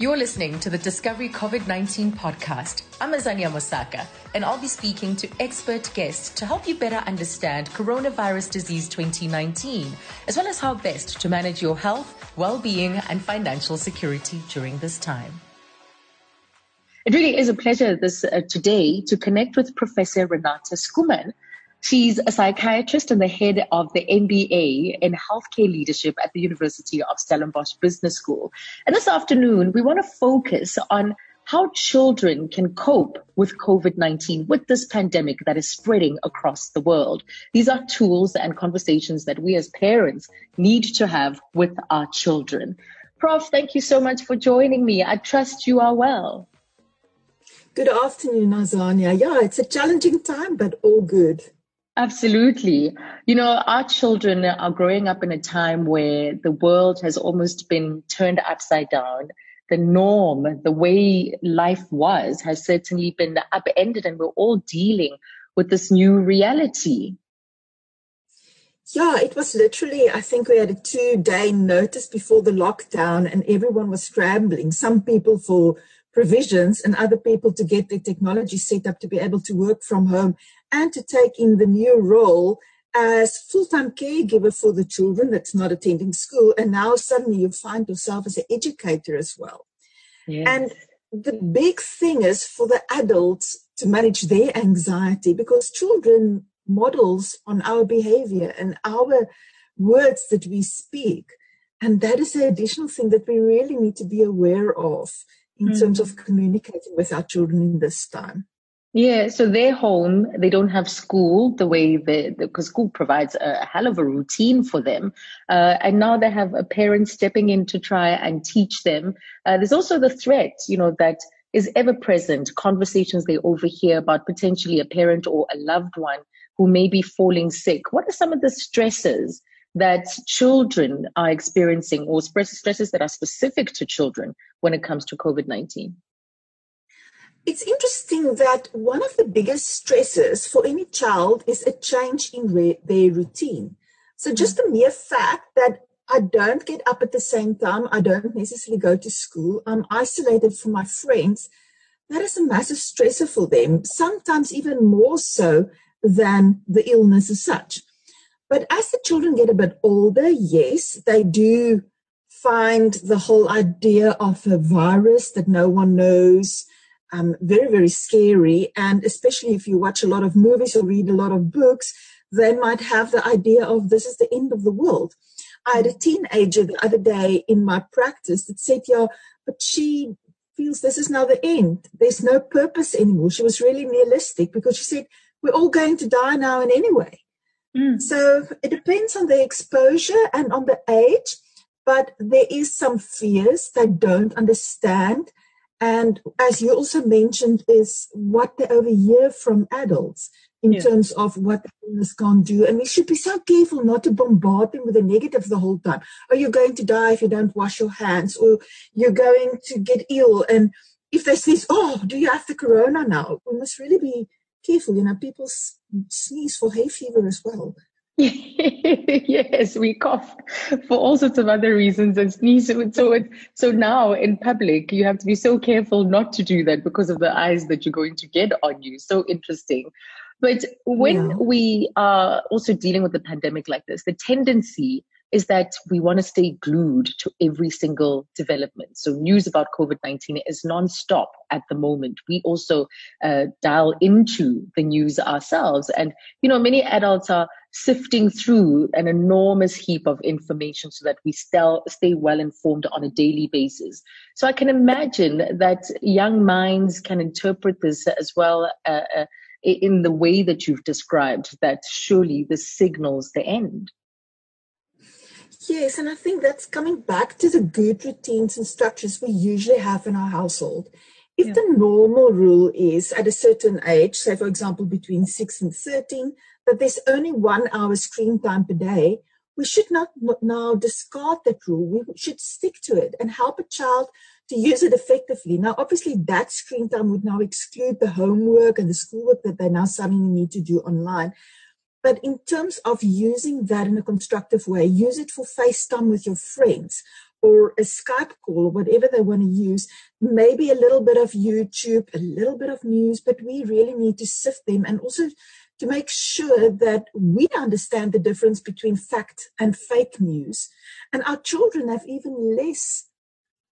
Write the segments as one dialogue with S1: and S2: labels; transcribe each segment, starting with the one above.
S1: You're listening to the Discovery COVID 19 podcast. I'm Azania Mosaka, and I'll be speaking to expert guests to help you better understand coronavirus disease 2019, as well as how best to manage your health, well being, and financial security during this time. It really is a pleasure this uh, today to connect with Professor Renata Schoeman She's a psychiatrist and the head of the MBA in healthcare leadership at the University of Stellenbosch Business School. And this afternoon, we want to focus on how children can cope with COVID-19, with this pandemic that is spreading across the world. These are tools and conversations that we as parents need to have with our children. Prof, thank you so much for joining me. I trust you are well.
S2: Good afternoon, Azania. Yeah, it's a challenging time, but all good.
S1: Absolutely. You know, our children are growing up in a time where the world has almost been turned upside down. The norm, the way life was, has certainly been upended, and we're all dealing with this new reality.
S2: Yeah, it was literally, I think we had a two day notice before the lockdown, and everyone was scrambling. Some people for provisions and other people to get their technology set up to be able to work from home and to take in the new role as full-time caregiver for the children that's not attending school and now suddenly you find yourself as an educator as well yes. and the big thing is for the adults to manage their anxiety because children models on our behavior and our words that we speak and that is the additional thing that we really need to be aware of in mm. terms of communicating with our children in this time
S1: yeah, so they're home. They don't have school the way they, because school provides a hell of a routine for them. Uh, and now they have a parent stepping in to try and teach them. Uh, there's also the threat, you know, that is ever present, conversations they overhear about potentially a parent or a loved one who may be falling sick. What are some of the stresses that children are experiencing or stresses that are specific to children when it comes to COVID 19?
S2: It's interesting that one of the biggest stresses for any child is a change in re- their routine. So just the mere fact that I don't get up at the same time, I don't necessarily go to school, I'm isolated from my friends, that is a massive stressor for them, sometimes even more so than the illness as such. But as the children get a bit older, yes, they do find the whole idea of a virus that no one knows, um, very, very scary. And especially if you watch a lot of movies or read a lot of books, they might have the idea of this is the end of the world. I had a teenager the other day in my practice that said, yeah, but she feels this is now the end. There's no purpose anymore. She was really nihilistic because she said, we're all going to die now and anyway. Mm. So it depends on the exposure and on the age, but there is some fears they don't understand and as you also mentioned, is what they overhear from adults in yeah. terms of what the illness can do. And we should be so careful not to bombard them with the negative the whole time. Are you going to die if you don't wash your hands? Or you're going to get ill. And if they say, oh, do you have the corona now? We must really be careful. You know, people sneeze for hay fever as well.
S1: yes, we cough for all sorts of other reasons and sneeze. So, it, so now in public, you have to be so careful not to do that because of the eyes that you're going to get on you. So interesting. But when yeah. we are also dealing with a pandemic like this, the tendency is that we want to stay glued to every single development. So news about COVID-19 is nonstop at the moment. We also uh, dial into the news ourselves. And, you know, many adults are sifting through an enormous heap of information so that we still stay well informed on a daily basis. So I can imagine that young minds can interpret this as well uh, uh, in the way that you've described, that surely this signals the end.
S2: Yes, and I think that's coming back to the good routines and structures we usually have in our household. If yeah. the normal rule is at a certain age, say for example between 6 and 13, that there's only one hour screen time per day, we should not now discard that rule. We should stick to it and help a child to use it effectively. Now, obviously, that screen time would now exclude the homework and the schoolwork that they now suddenly need to do online. But in terms of using that in a constructive way, use it for FaceTime with your friends, or a Skype call or whatever they want to use, maybe a little bit of YouTube, a little bit of news, but we really need to sift them and also to make sure that we understand the difference between fact and fake news. And our children have even less,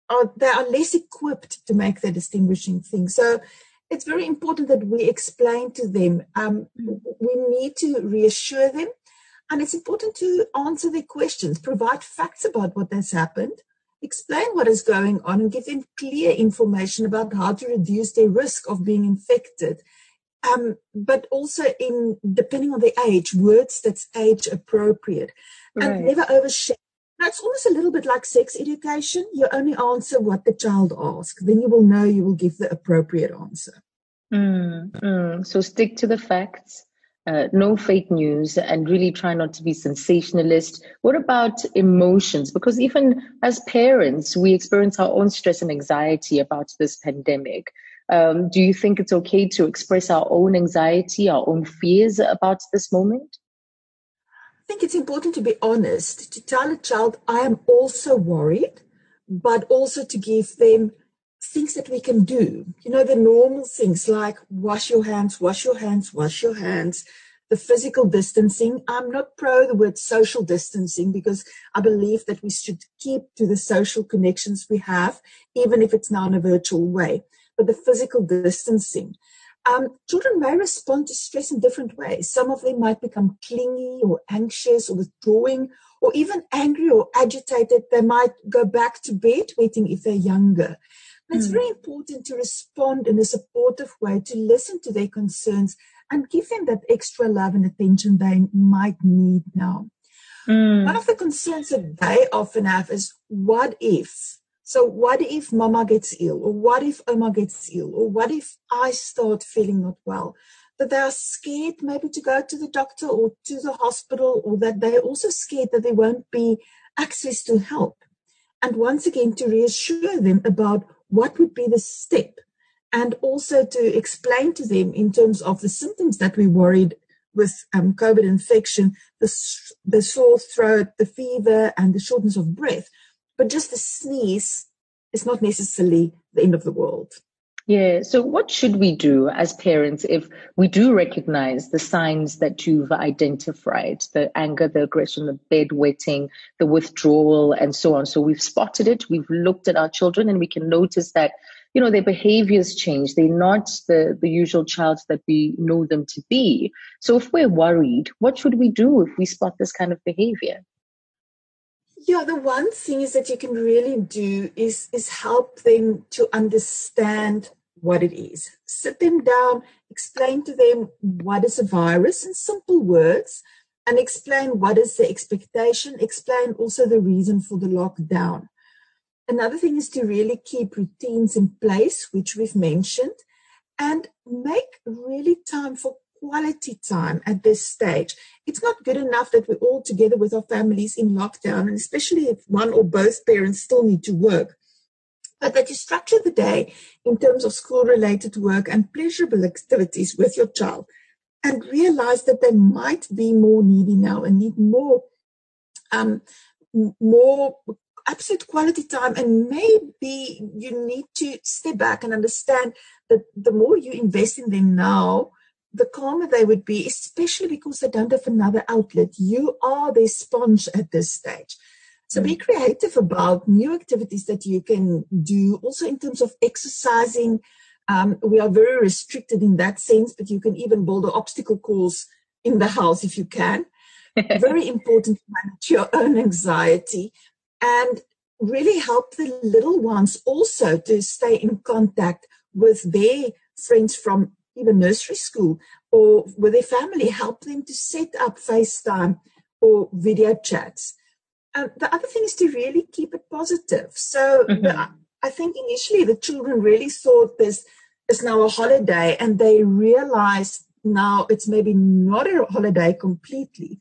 S2: are, they are less equipped to make that distinguishing thing. So it's very important that we explain to them. Um, we need to reassure them and it's important to answer their questions, provide facts about what has happened, explain what is going on, and give them clear information about how to reduce their risk of being infected. Um, but also in depending on the age, words that's age appropriate. Right. And never overshare. Now, it's almost a little bit like sex education. You only answer what the child asks. Then you will know you will give the appropriate answer.
S1: Mm, mm. So stick to the facts uh, no fake news and really try not to be sensationalist. What about emotions? Because even as parents, we experience our own stress and anxiety about this pandemic. Um, do you think it's okay to express our own anxiety, our own fears about this moment?
S2: I think it's important to be honest, to tell a child, I am also worried, but also to give them things that we can do. You know, the normal things like wash your hands, wash your hands, wash your hands, the physical distancing. I'm not pro the word social distancing because I believe that we should keep to the social connections we have, even if it's now in a virtual way. But the physical distancing. Um, children may respond to stress in different ways. Some of them might become clingy or anxious or withdrawing or even angry or agitated. They might go back to bed waiting if they're younger. It's mm. very important to respond in a supportive way, to listen to their concerns and give them that extra love and attention they might need now. Mm. One of the concerns that they often have is what if? So, what if mama gets ill? Or what if Oma gets ill? Or what if I start feeling not well? That they are scared maybe to go to the doctor or to the hospital, or that they're also scared that there won't be access to help. And once again, to reassure them about what would be the step? And also to explain to them in terms of the symptoms that we worried with um, COVID infection, the, the sore throat, the fever, and the shortness of breath. But just the sneeze is not necessarily the end of the world.
S1: Yeah. So, what should we do as parents if we do recognize the signs that you've identified the anger, the aggression, the bedwetting, the withdrawal, and so on? So, we've spotted it, we've looked at our children, and we can notice that. You know, their behaviors change. They're not the, the usual child that we know them to be. So if we're worried, what should we do if we spot this kind of behavior?
S2: Yeah, the one thing is that you can really do is is help them to understand what it is. Sit them down, explain to them what is a virus in simple words, and explain what is the expectation, explain also the reason for the lockdown. Another thing is to really keep routines in place, which we've mentioned, and make really time for quality time at this stage. It's not good enough that we're all together with our families in lockdown, and especially if one or both parents still need to work but that you structure the day in terms of school related work and pleasurable activities with your child and realize that they might be more needy now and need more um, more absolute quality time and maybe you need to step back and understand that the more you invest in them now the calmer they would be especially because they don't have another outlet you are their sponge at this stage so be creative about new activities that you can do. Also, in terms of exercising, um, we are very restricted in that sense, but you can even build an obstacle course in the house if you can. very important to manage your own anxiety and really help the little ones also to stay in contact with their friends from even nursery school or with their family. Help them to set up FaceTime or video chats um, the other thing is to really keep it positive. So mm-hmm. the, I think initially the children really thought this is now a holiday, and they realized now it's maybe not a holiday completely.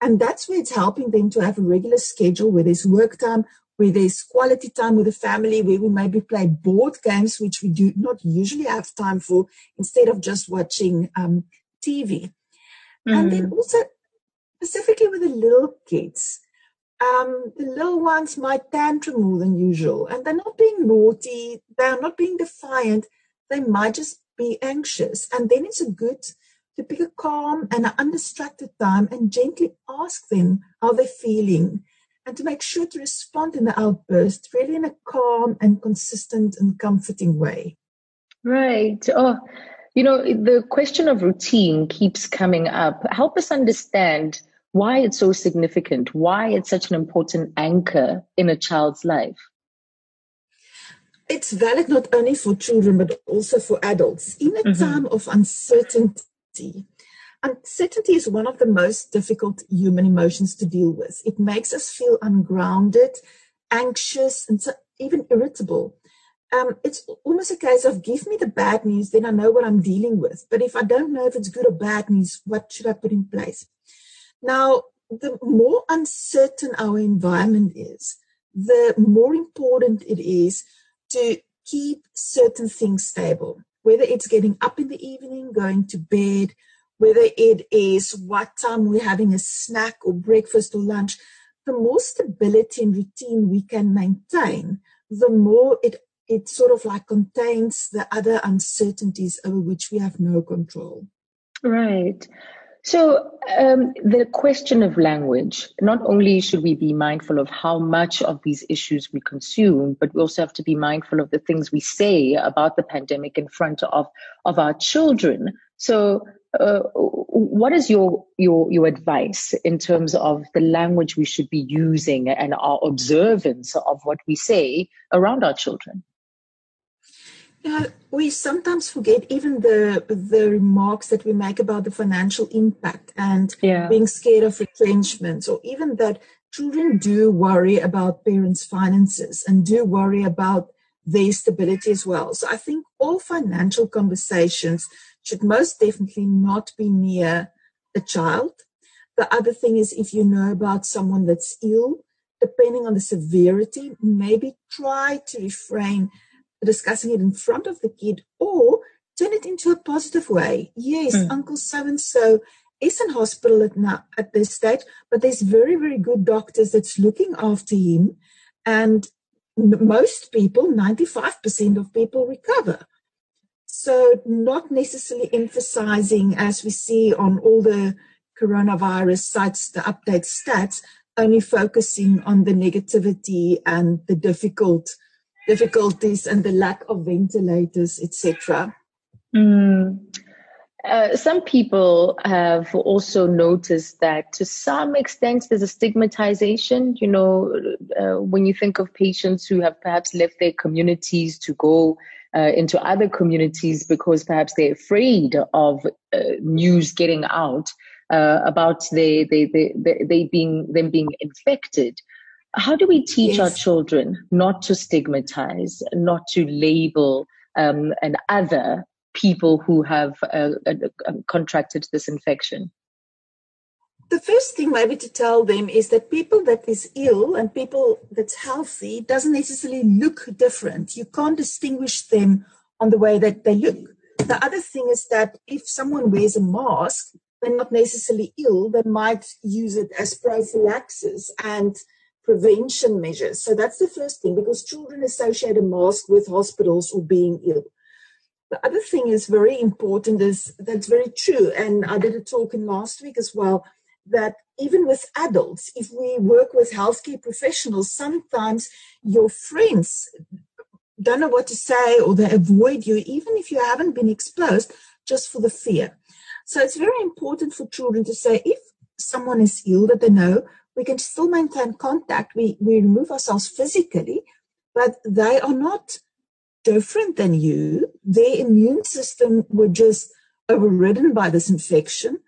S2: And that's where it's helping them to have a regular schedule where there's work time, where there's quality time with the family, where we maybe play board games, which we do not usually have time for, instead of just watching um, TV. Mm-hmm. And then mm-hmm. also, specifically with the little kids, um, the little ones might tantrum more than usual, and they're not being naughty, they're not being defiant, they might just be anxious. And then it's a good to pick a calm and an undistracted time and gently ask them how they're feeling and to make sure to respond in the outburst really in a calm and consistent and comforting way.
S1: Right. Oh, you know, the question of routine keeps coming up. Help us understand why it's so significant, why it's such an important anchor in a child's life.
S2: It's valid not only for children, but also for adults. In a mm-hmm. time of uncertainty, uncertainty is one of the most difficult human emotions to deal with. It makes us feel ungrounded, anxious, and so even irritable um, it's almost a case of give me the bad news, then I know what I'm dealing with. But if I don't know if it's good or bad news, what should I put in place? Now, the more uncertain our environment is, the more important it is to keep certain things stable, whether it's getting up in the evening, going to bed, whether it is what time we're having a snack or breakfast or lunch. The more stability and routine we can maintain, the more it it sort of like contains the other uncertainties over which we have no control.
S1: Right. So, um, the question of language, not only should we be mindful of how much of these issues we consume, but we also have to be mindful of the things we say about the pandemic in front of, of our children. So, uh, what is your, your, your advice in terms of the language we should be using and our observance of what we say around our children?
S2: Yeah, we sometimes forget even the the remarks that we make about the financial impact and yeah. being scared of retrenchments, or even that children do worry about parents' finances and do worry about their stability as well. So I think all financial conversations should most definitely not be near a child. The other thing is if you know about someone that's ill, depending on the severity, maybe try to refrain discussing it in front of the kid or turn it into a positive way. Yes, mm. Uncle so and so is in hospital at, now, at this stage, but there's very, very good doctors that's looking after him. And most people, 95% of people recover. So, not necessarily emphasizing, as we see on all the coronavirus sites, the update stats, only focusing on the negativity and the difficult difficulties and the lack of ventilators, etc.
S1: Mm. Uh, some people have also noticed that to some extent there's a stigmatization. You know, uh, when you think of patients who have perhaps left their communities to go uh, into other communities because perhaps they're afraid of uh, news getting out uh, about they, they, they, they, being them being infected. How do we teach yes. our children not to stigmatize, not to label um, and other people who have uh, uh, uh, contracted this infection?
S2: The first thing maybe to tell them is that people that is ill and people that's healthy doesn't necessarily look different. You can't distinguish them on the way that they look. The other thing is that if someone wears a mask, they're not necessarily ill. They might use it as prophylaxis and prevention measures. So that's the first thing because children associate a mask with hospitals or being ill. The other thing is very important is that's very true. And I did a talk in last week as well that even with adults, if we work with healthcare professionals, sometimes your friends don't know what to say or they avoid you, even if you haven't been exposed, just for the fear. So it's very important for children to say if someone is ill that they know we can still maintain contact. We, we remove ourselves physically, but they are not different than you. Their immune system were just overridden by this infection.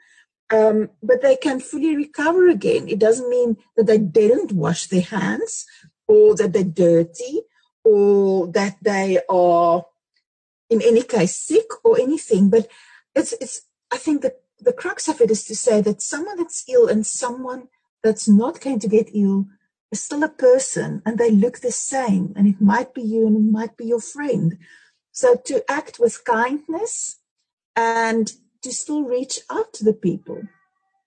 S2: Um, but they can fully recover again. It doesn't mean that they didn't wash their hands or that they're dirty or that they are in any case sick or anything. But it's, it's, I think that the crux of it is to say that someone that's ill and someone that's not going to get ill is still a person and they look the same and it might be you and it might be your friend. So to act with kindness and to still reach out to the people.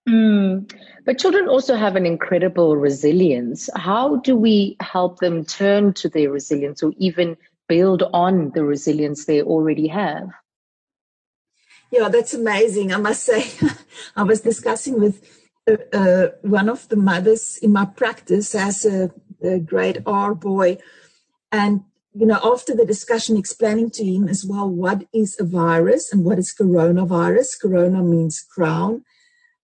S1: Mm. But children also have an incredible resilience. How do we help them turn to their resilience or even build on the resilience they already have?
S2: Yeah, that's amazing. I must say, I was discussing with uh, uh, one of the mothers in my practice as a, a grade R boy, and you know, after the discussion, explaining to him as well what is a virus and what is coronavirus. Corona means crown.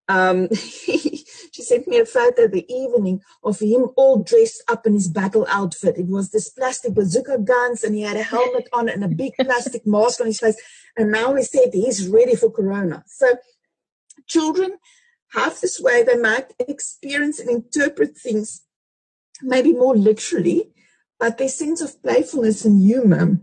S2: Um, she sent me a photo the evening of him all dressed up in his battle outfit. It was this plastic bazooka guns, and he had a helmet on and a big plastic mask on his face. And now he said he's ready for Corona. So, children have this way they might experience and interpret things maybe more literally, but their sense of playfulness and humor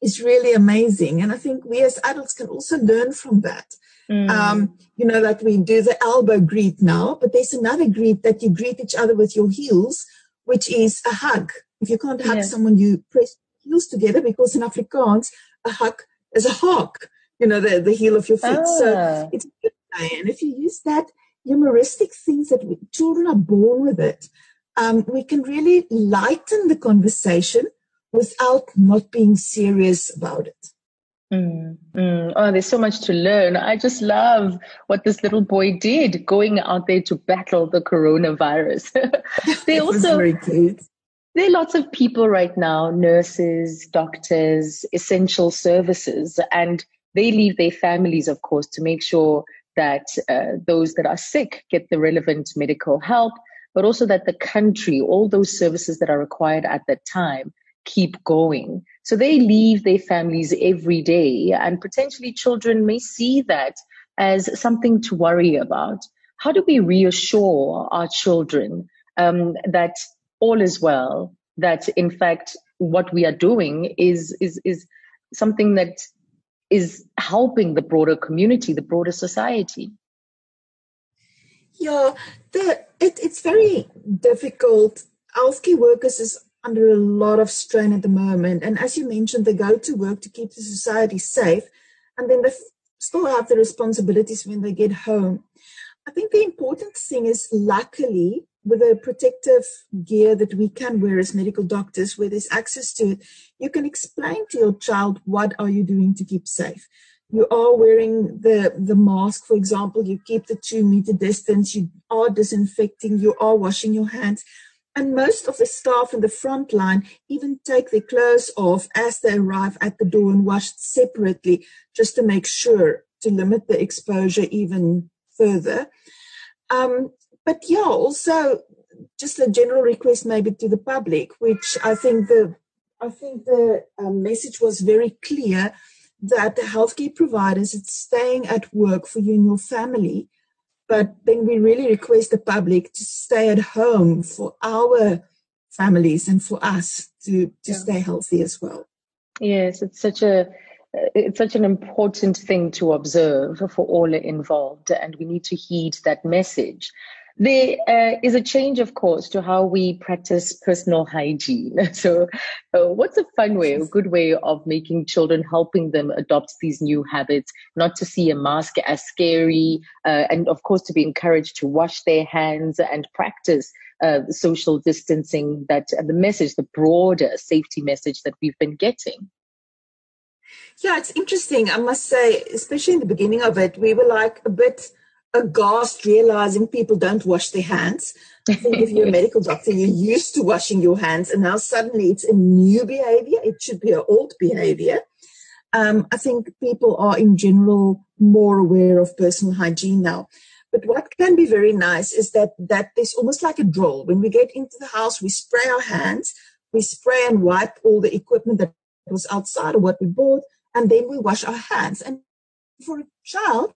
S2: is really amazing. And I think we as adults can also learn from that. Mm. Um, you know, like we do the elbow greet now, but there's another greet that you greet each other with your heels, which is a hug. If you can't hug yeah. someone, you press heels together because in Afrikaans, a hug is a hug, you know, the, the heel of your feet. Ah. So it's a good. And if you use that humoristic things that we, children are born with it, um, we can really lighten the conversation without not being serious about it.
S1: Mm, mm. Oh, there's so much to learn. I just love what this little boy did going out there to battle the coronavirus. they also. There are lots of people right now, nurses, doctors, essential services, and they leave their families, of course, to make sure that uh, those that are sick get the relevant medical help, but also that the country, all those services that are required at that time, keep going. So they leave their families every day, and potentially children may see that as something to worry about. How do we reassure our children um, that all is well? That in fact, what we are doing is is is something that is helping the broader community, the broader society.
S2: Yeah, the, it, it's very difficult. Healthcare workers is under a lot of strain at the moment. And as you mentioned, they go to work to keep the society safe, and then they still have the responsibilities when they get home. I think the important thing is, luckily, with the protective gear that we can wear as medical doctors, where there's access to it, you can explain to your child what are you doing to keep safe. You are wearing the, the mask, for example, you keep the two meter distance, you are disinfecting, you are washing your hands. And most of the staff in the front line even take their clothes off as they arrive at the door and wash separately just to make sure to limit the exposure even further. Um, but yeah, also just a general request maybe to the public, which I think the I think the um, message was very clear that the healthcare providers it's staying at work for you and your family but then we really request the public to stay at home for our families and for us to, to yeah. stay healthy as well.
S1: Yes, it's such a it's such an important thing to observe for all involved, and we need to heed that message. There uh, is a change, of course, to how we practice personal hygiene. So, uh, what's a fun way, a good way of making children, helping them adopt these new habits, not to see a mask as scary, uh, and of course, to be encouraged to wash their hands and practice uh, social distancing, that the message, the broader safety message that we've been getting?
S2: Yeah, it's interesting. I must say, especially in the beginning of it, we were like a bit aghast realizing people don't wash their hands. I think if you're a medical doctor, you're used to washing your hands, and now suddenly it's a new behavior. It should be an old behavior. Um, I think people are in general more aware of personal hygiene now. But what can be very nice is that that there's almost like a drill. When we get into the house, we spray our hands, we spray and wipe all the equipment that was outside of what we bought, and then we wash our hands. And for a child,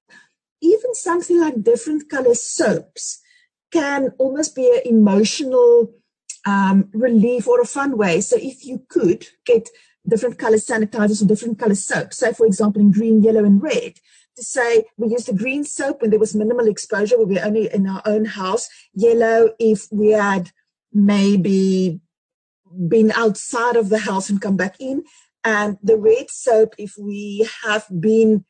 S2: even something like different color soaps can almost be an emotional um, relief or a fun way. So if you could get different color sanitizers or different color soaps, say for example in green, yellow, and red, to say we used the green soap when there was minimal exposure, we were only in our own house, yellow if we had maybe been outside of the house and come back in, and the red soap if we have been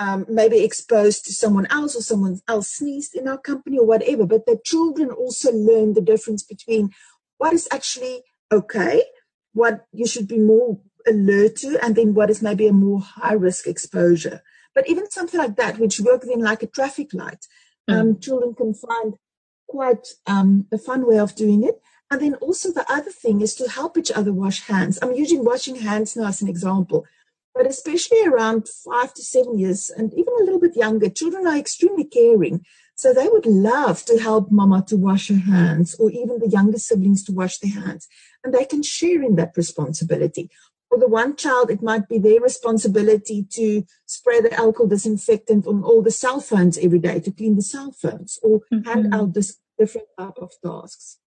S2: um, maybe exposed to someone else or someone else sneezed in our company or whatever. But the children also learn the difference between what is actually okay, what you should be more alert to, and then what is maybe a more high risk exposure. But even something like that, which work then like a traffic light, mm. um, children can find quite um, a fun way of doing it. And then also the other thing is to help each other wash hands. I'm using washing hands now as an example but especially around five to seven years and even a little bit younger, children are extremely caring. So they would love to help mama to wash her hands or even the younger siblings to wash their hands. And they can share in that responsibility. For the one child, it might be their responsibility to spray the alcohol disinfectant on all the cell phones every day to clean the cell phones or mm-hmm. hand out this different type of tasks.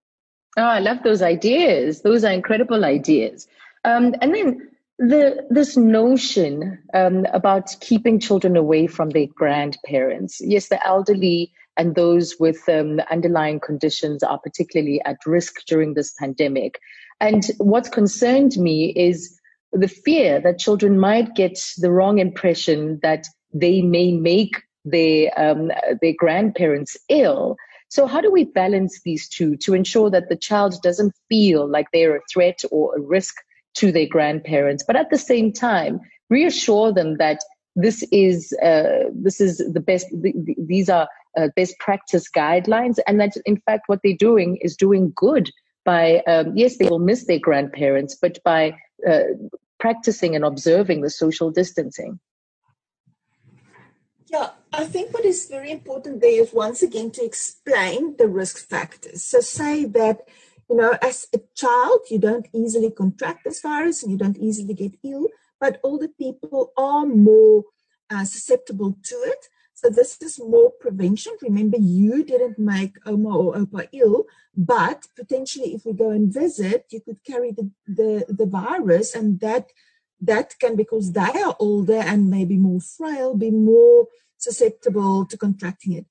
S1: Oh, I love those ideas. Those are incredible ideas. Um, and then the this notion um, about keeping children away from their grandparents. Yes the elderly and those with um, underlying conditions are particularly at risk during this pandemic. And what's concerned me is the fear that children might get the wrong impression that they may make their um, their grandparents ill. So how do we balance these two to ensure that the child doesn't feel like they're a threat or a risk to their grandparents, but at the same time, reassure them that this is uh, this is the best. The, the, these are uh, best practice guidelines, and that in fact what they're doing is doing good by um, yes they will miss their grandparents, but by uh, practicing and observing the social distancing.
S2: Yeah, I think what is very important there is once again to explain the risk factors. So say that you know, as a child, you don't easily contract this virus and you don't easily get ill, but older people are more uh, susceptible to it. So this is more prevention. Remember, you didn't make Oma or Opa ill, but potentially if we go and visit, you could carry the, the, the virus and that that can because they are older and maybe more frail, be more susceptible to contracting it.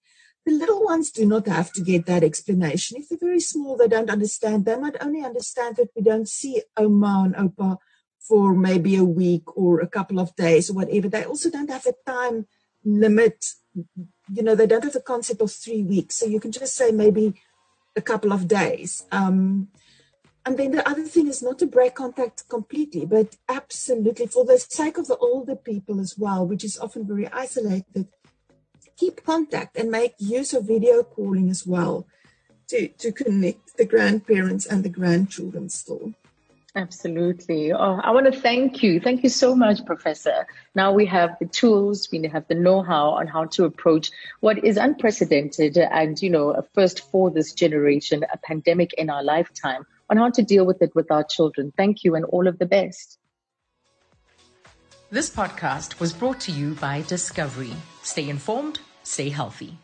S2: The little ones do not have to get that explanation. If they're very small, they don't understand. They might only understand that we don't see Oma and Opa for maybe a week or a couple of days or whatever. They also don't have a time limit. You know, they don't have the concept of three weeks. So you can just say maybe a couple of days. Um, and then the other thing is not to break contact completely, but absolutely for the sake of the older people as well, which is often very isolated, keep contact and make use of video calling as well to, to connect the grandparents and the grandchildren still.
S1: Absolutely. Oh, I want to thank you. Thank you so much, Professor. Now we have the tools, we have the know-how on how to approach what is unprecedented and, you know, a first for this generation, a pandemic in our lifetime, on how to deal with it with our children. Thank you and all of the best. This podcast was brought to you by Discovery. Stay informed, stay healthy.